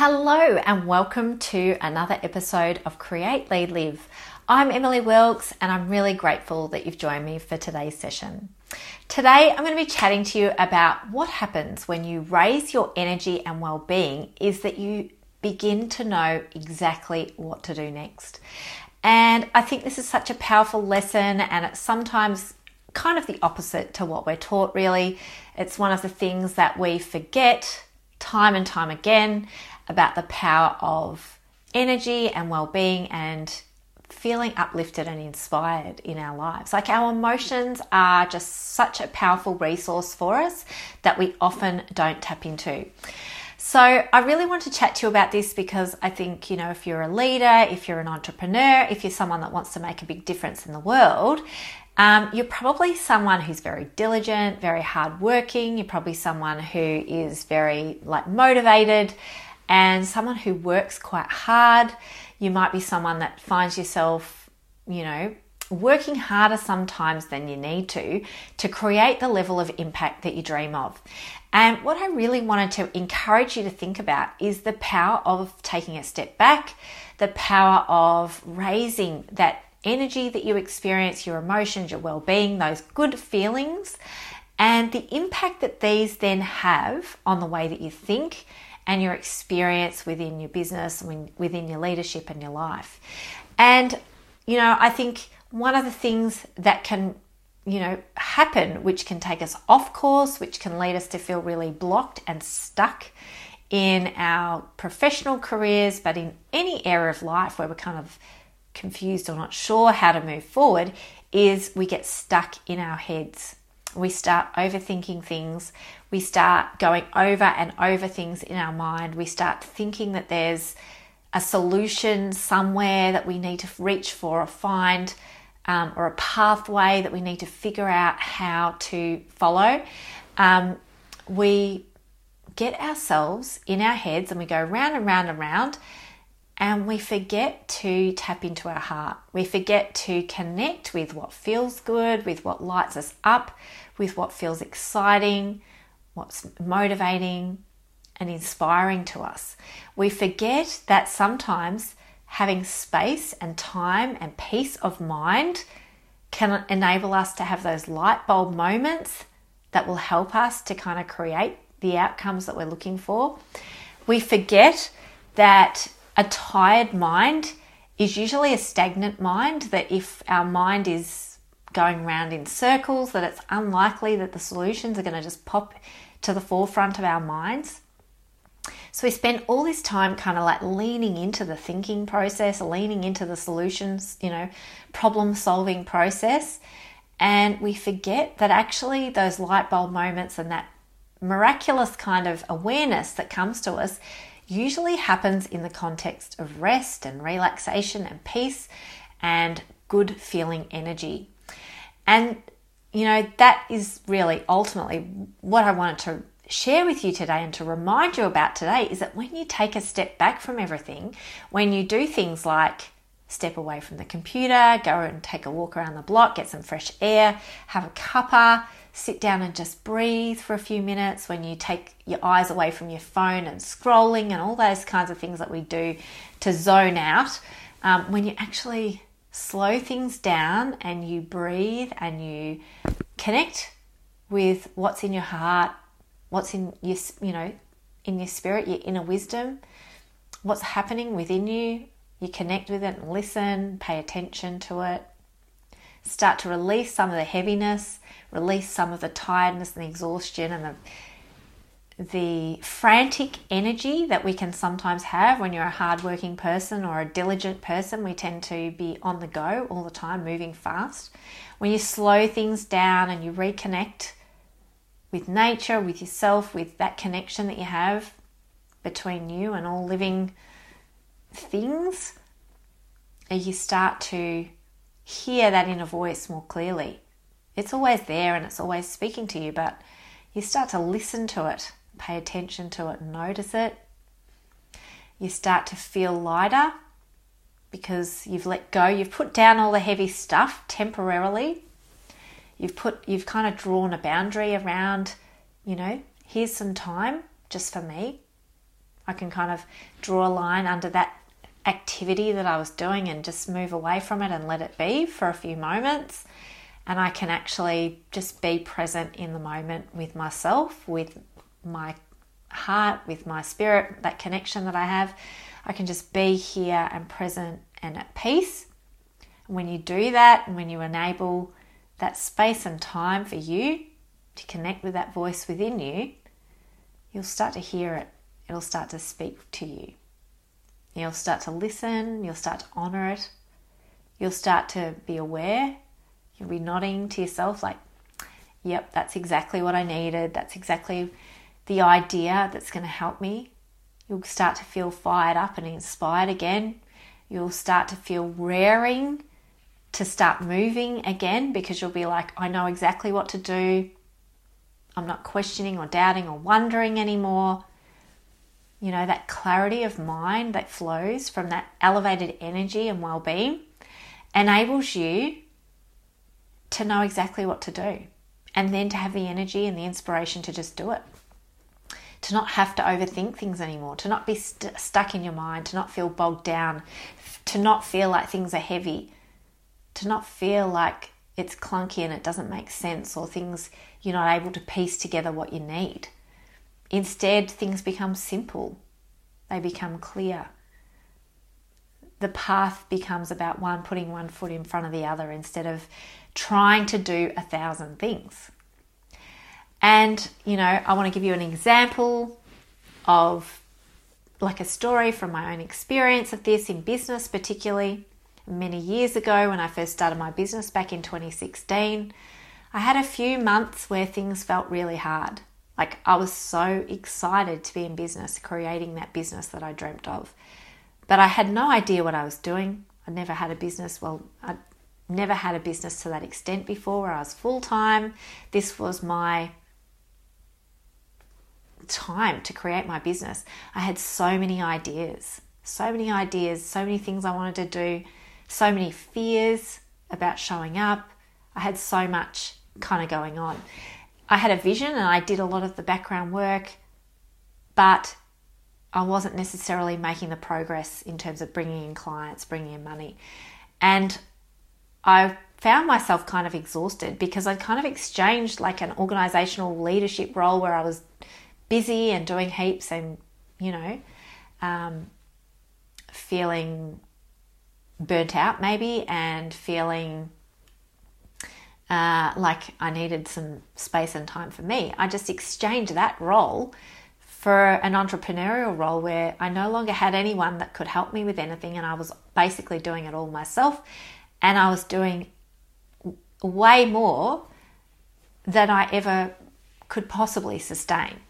Hello, and welcome to another episode of Create, Lead, Live. I'm Emily Wilkes, and I'm really grateful that you've joined me for today's session. Today, I'm going to be chatting to you about what happens when you raise your energy and well being, is that you begin to know exactly what to do next. And I think this is such a powerful lesson, and it's sometimes kind of the opposite to what we're taught, really. It's one of the things that we forget time and time again about the power of energy and well being and feeling uplifted and inspired in our lives. Like our emotions are just such a powerful resource for us that we often don't tap into. So, I really want to chat to you about this because I think, you know, if you're a leader, if you're an entrepreneur, if you're someone that wants to make a big difference in the world, um, you're probably someone who's very diligent, very hardworking. You're probably someone who is very like motivated and someone who works quite hard. You might be someone that finds yourself, you know, working harder sometimes than you need to to create the level of impact that you dream of. And what I really wanted to encourage you to think about is the power of taking a step back, the power of raising that energy that you experience, your emotions, your well being, those good feelings, and the impact that these then have on the way that you think and your experience within your business, and within your leadership and your life. And, you know, I think one of the things that can, you know, happen, which can take us off course, which can lead us to feel really blocked and stuck in our professional careers, but in any area of life where we're kind of confused or not sure how to move forward, is we get stuck in our heads. We start overthinking things. We start going over and over things in our mind. We start thinking that there's a solution somewhere that we need to reach for or find, um, or a pathway that we need to figure out how to follow. Um, we get ourselves in our heads and we go round and round and round and we forget to tap into our heart. We forget to connect with what feels good, with what lights us up, with what feels exciting, what's motivating and inspiring to us. We forget that sometimes having space and time and peace of mind can enable us to have those light bulb moments that will help us to kind of create the outcomes that we're looking for. We forget that a tired mind is usually a stagnant mind, that if our mind is going round in circles, that it's unlikely that the solutions are going to just pop to the forefront of our minds. So we spend all this time kind of like leaning into the thinking process, leaning into the solutions, you know, problem solving process. And we forget that actually those light bulb moments and that miraculous kind of awareness that comes to us usually happens in the context of rest and relaxation and peace and good feeling energy. And, you know, that is really ultimately what I wanted to share with you today and to remind you about today is that when you take a step back from everything, when you do things like step away from the computer, go and take a walk around the block, get some fresh air, have a cuppa, sit down and just breathe for a few minutes, when you take your eyes away from your phone and scrolling and all those kinds of things that we do to zone out, um, when you actually slow things down and you breathe and you connect with what's in your heart, what's in your, you know, in your spirit, your inner wisdom, what's happening within you, You connect with it and listen, pay attention to it. Start to release some of the heaviness, release some of the tiredness and the exhaustion and the the frantic energy that we can sometimes have when you're a hardworking person or a diligent person. We tend to be on the go all the time, moving fast. When you slow things down and you reconnect with nature, with yourself, with that connection that you have between you and all living things, you start to hear that inner voice more clearly. It's always there and it's always speaking to you, but you start to listen to it pay attention to it, notice it. You start to feel lighter because you've let go, you've put down all the heavy stuff temporarily. You've put you've kind of drawn a boundary around, you know, here's some time just for me. I can kind of draw a line under that activity that I was doing and just move away from it and let it be for a few moments. And I can actually just be present in the moment with myself, with my heart, with my spirit, that connection that I have. I can just be here and present and at peace. And when you do that, and when you enable that space and time for you to connect with that voice within you, you'll start to hear it. It'll start to speak to you. You'll start to listen, you'll start to honor it, you'll start to be aware. You'll be nodding to yourself, like, yep, that's exactly what I needed. That's exactly the idea that's going to help me. You'll start to feel fired up and inspired again. You'll start to feel raring to start moving again because you'll be like, I know exactly what to do. I'm not questioning or doubting or wondering anymore. You know, that clarity of mind that flows from that elevated energy and well being enables you to know exactly what to do and then to have the energy and the inspiration to just do it to not have to overthink things anymore, to not be st- stuck in your mind, to not feel bogged down, to not feel like things are heavy, to not feel like it's clunky and it doesn't make sense or things you're not able to piece together what you need. Instead, things become simple, they become clear. The path becomes about one putting one foot in front of the other instead of trying to do a thousand things. And, you know, I want to give you an example of like a story from my own experience of this in business, particularly many years ago when I first started my business back in 2016. I had a few months where things felt really hard. Like I was so excited to be in business, creating that business that I dreamt of. But I had no idea what I was doing. I never had a business. Well, I never had a business to that extent before where I was full time. This was my time to create my business, I had so many ideas, so many ideas, so many things I wanted to do, so many fears about showing up. I had so much kind of going on. I had a vision and I did a lot of the background work, but I wasn't necessarily making the progress in terms of bringing in clients, bringing in money. And I found myself kind of exhausted because I'd kind of exchanged like an organizational leadership role where I was busy and doing heaps and, you know, um, feeling burnt out maybe and feeling uh, like I needed some space and time for me. I just exchanged that role for an entrepreneurial role where I no longer had anyone that could help me with anything and I was basically doing it all myself and I was doing way more than I ever could possibly sustain.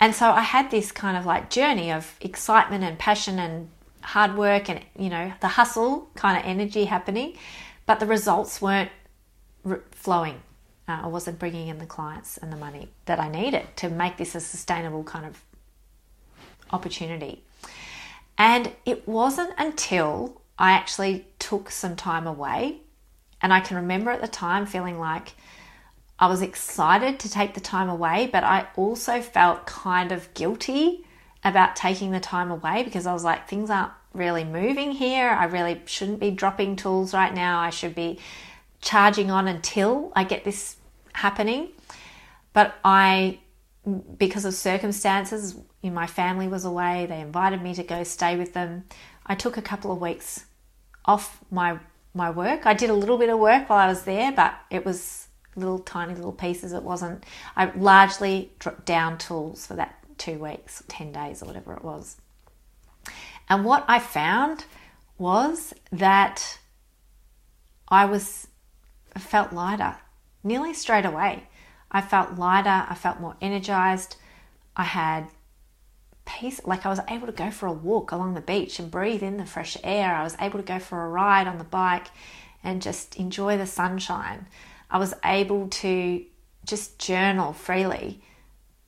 And so I had this kind of like journey of excitement and passion and hard work and, you know, the hustle kind of energy happening, but the results weren't re- flowing. Uh, I wasn't bringing in the clients and the money that I needed to make this a sustainable kind of opportunity. And it wasn't until I actually took some time away, and I can remember at the time feeling like, I was excited to take the time away, but I also felt kind of guilty about taking the time away because I was like, things aren't really moving here. I really shouldn't be dropping tools right now. I should be charging on until I get this happening. But I, because of circumstances, my family was away, they invited me to go stay with them. I took a couple of weeks off my my work. I did a little bit of work while I was there, but it was little tiny little pieces. It wasn't. I largely dropped down tools for that two weeks, ten days, or whatever it was. And what I found was that I was I felt lighter nearly straight away. I felt lighter, I felt more energized. I had peace, like I was able to go for a walk along the beach and breathe in the fresh air. I was able to go for a ride on the bike and just enjoy the sunshine. I was able to just journal freely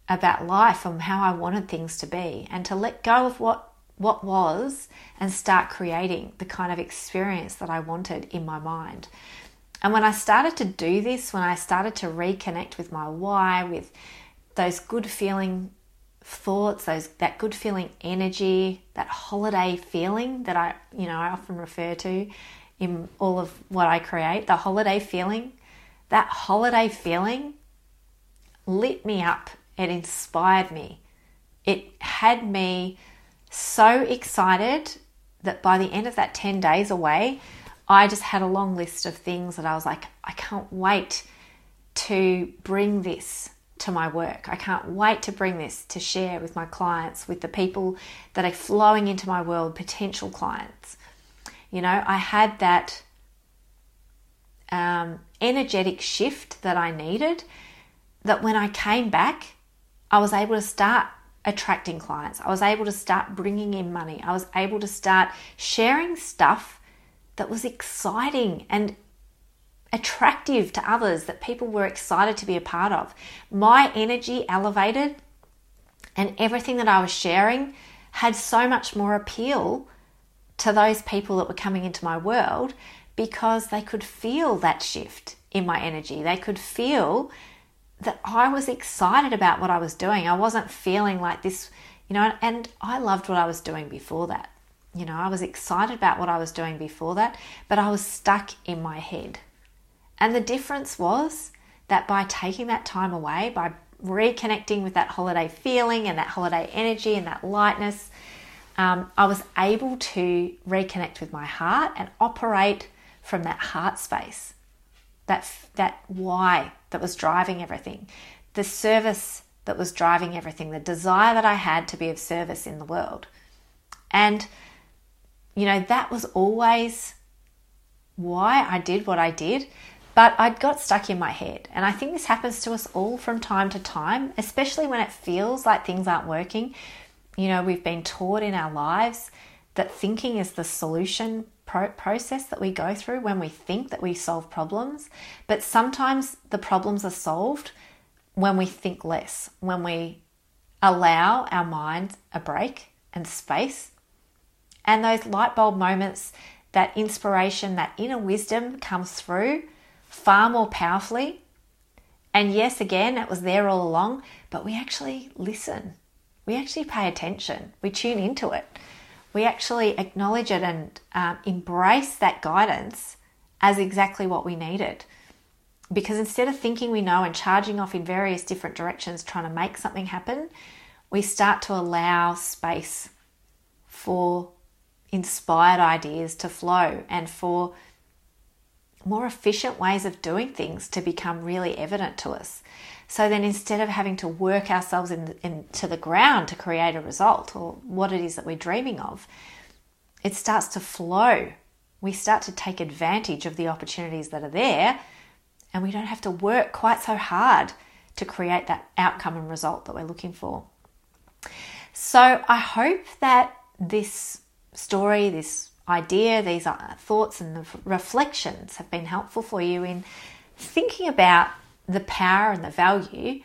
about life and how I wanted things to be and to let go of what what was and start creating the kind of experience that I wanted in my mind. And when I started to do this, when I started to reconnect with my why, with those good feeling thoughts, those that good feeling energy, that holiday feeling that I, you know, I often refer to in all of what I create, the holiday feeling, that holiday feeling lit me up. It inspired me. It had me so excited that by the end of that 10 days away, I just had a long list of things that I was like, I can't wait to bring this to my work. I can't wait to bring this to share with my clients, with the people that are flowing into my world, potential clients. You know, I had that um, energetic shift that I needed. That when I came back, I was able to start attracting clients. I was able to start bringing in money. I was able to start sharing stuff that was exciting and attractive to others that people were excited to be a part of. My energy elevated, and everything that I was sharing had so much more appeal to those people that were coming into my world because they could feel that shift in my energy. They could feel that I was excited about what I was doing. I wasn't feeling like this, you know, and I loved what I was doing before that. You know, I was excited about what I was doing before that, but I was stuck in my head. And the difference was that by taking that time away, by reconnecting with that holiday feeling and that holiday energy and that lightness, um, I was able to reconnect with my heart and operate from that heart space, that that why that was driving everything, the service that was driving everything, the desire that I had to be of service in the world, and you know that was always why I did what I did. But I got stuck in my head. And I think this happens to us all from time to time, especially when it feels like things aren't working. You know, we've been taught in our lives that thinking is the solution process that we go through when we think that we solve problems. But sometimes the problems are solved when we think less, when we allow our mind a break and space. And those light bulb moments, that inspiration, that inner wisdom comes through far more powerfully. And yes, again, it was there all along, but we actually listen. We actually pay attention. We tune into it. We actually acknowledge it and um, embrace that guidance as exactly what we needed. Because instead of thinking we know and charging off in various different directions trying to make something happen, we start to allow space for inspired ideas to flow and for more efficient ways of doing things to become really evident to us. So then instead of having to work ourselves in, into the ground to create a result or what it is that we're dreaming of, it starts to flow. We start to take advantage of the opportunities that are there and we don't have to work quite so hard to create that outcome and result that we're looking for. So I hope that this story, this idea, these uh, thoughts and the reflections have been helpful for you in thinking about the power and the value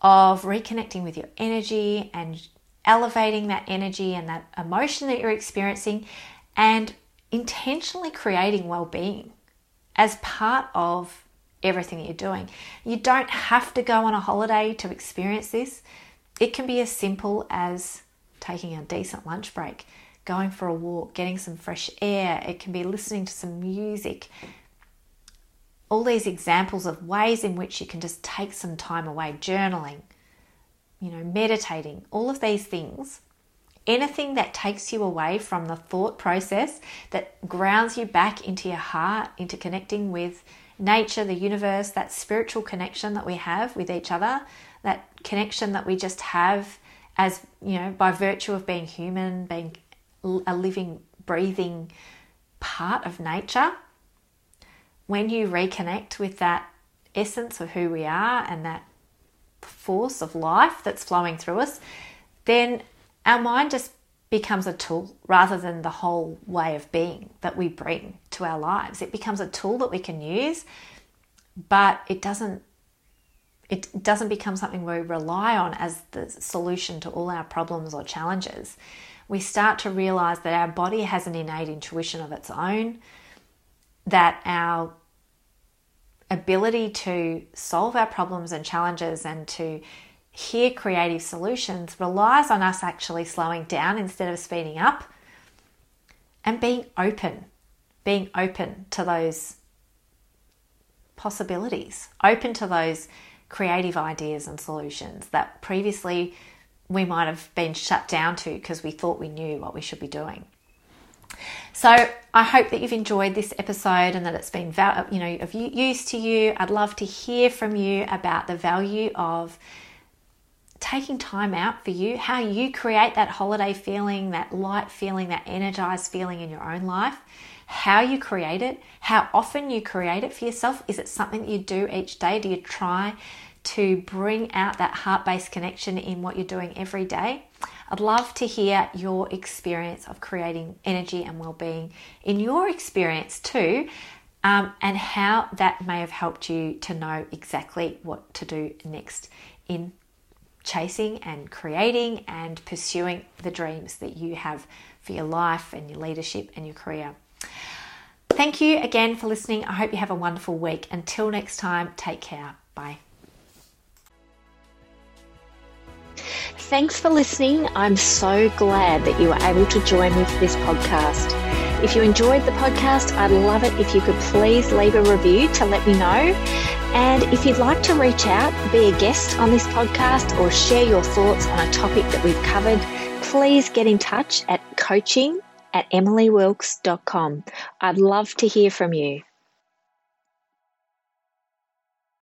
of reconnecting with your energy and elevating that energy and that emotion that you're experiencing and intentionally creating well-being as part of everything that you're doing. You don't have to go on a holiday to experience this. It can be as simple as taking a decent lunch break going for a walk, getting some fresh air, it can be listening to some music. All these examples of ways in which you can just take some time away, journaling, you know, meditating, all of these things anything that takes you away from the thought process that grounds you back into your heart, into connecting with nature, the universe, that spiritual connection that we have with each other, that connection that we just have as, you know, by virtue of being human, being a living, breathing part of nature. When you reconnect with that essence of who we are and that force of life that's flowing through us, then our mind just becomes a tool rather than the whole way of being that we bring to our lives. It becomes a tool that we can use, but it doesn't it doesn't become something we rely on as the solution to all our problems or challenges. We start to realize that our body has an innate intuition of its own, that our ability to solve our problems and challenges and to hear creative solutions relies on us actually slowing down instead of speeding up and being open, being open to those possibilities, open to those creative ideas and solutions that previously we might have been shut down to because we thought we knew what we should be doing. So I hope that you've enjoyed this episode and that it's been you know of use to you. I'd love to hear from you about the value of taking time out for you, how you create that holiday feeling, that light feeling, that energized feeling in your own life, how you create it, how often you create it for yourself. Is it something that you do each day? Do you try to bring out that heart based connection in what you're doing every day? I'd love to hear your experience of creating energy and well being in your experience too. Um, and how that may have helped you to know exactly what to do next in chasing and creating and pursuing the dreams that you have for your life and your leadership and your career. Thank you again for listening. I hope you have a wonderful week. Until next time, take care. Bye. Thanks for listening. I'm so glad that you were able to join me for this podcast. If you enjoyed the podcast, I'd love it if you could please leave a review to let me know. And if you'd like to reach out, be a guest on this podcast, or share your thoughts on a topic that we've covered, please get in touch at coaching at emilywilkes.com. I'd love to hear from you.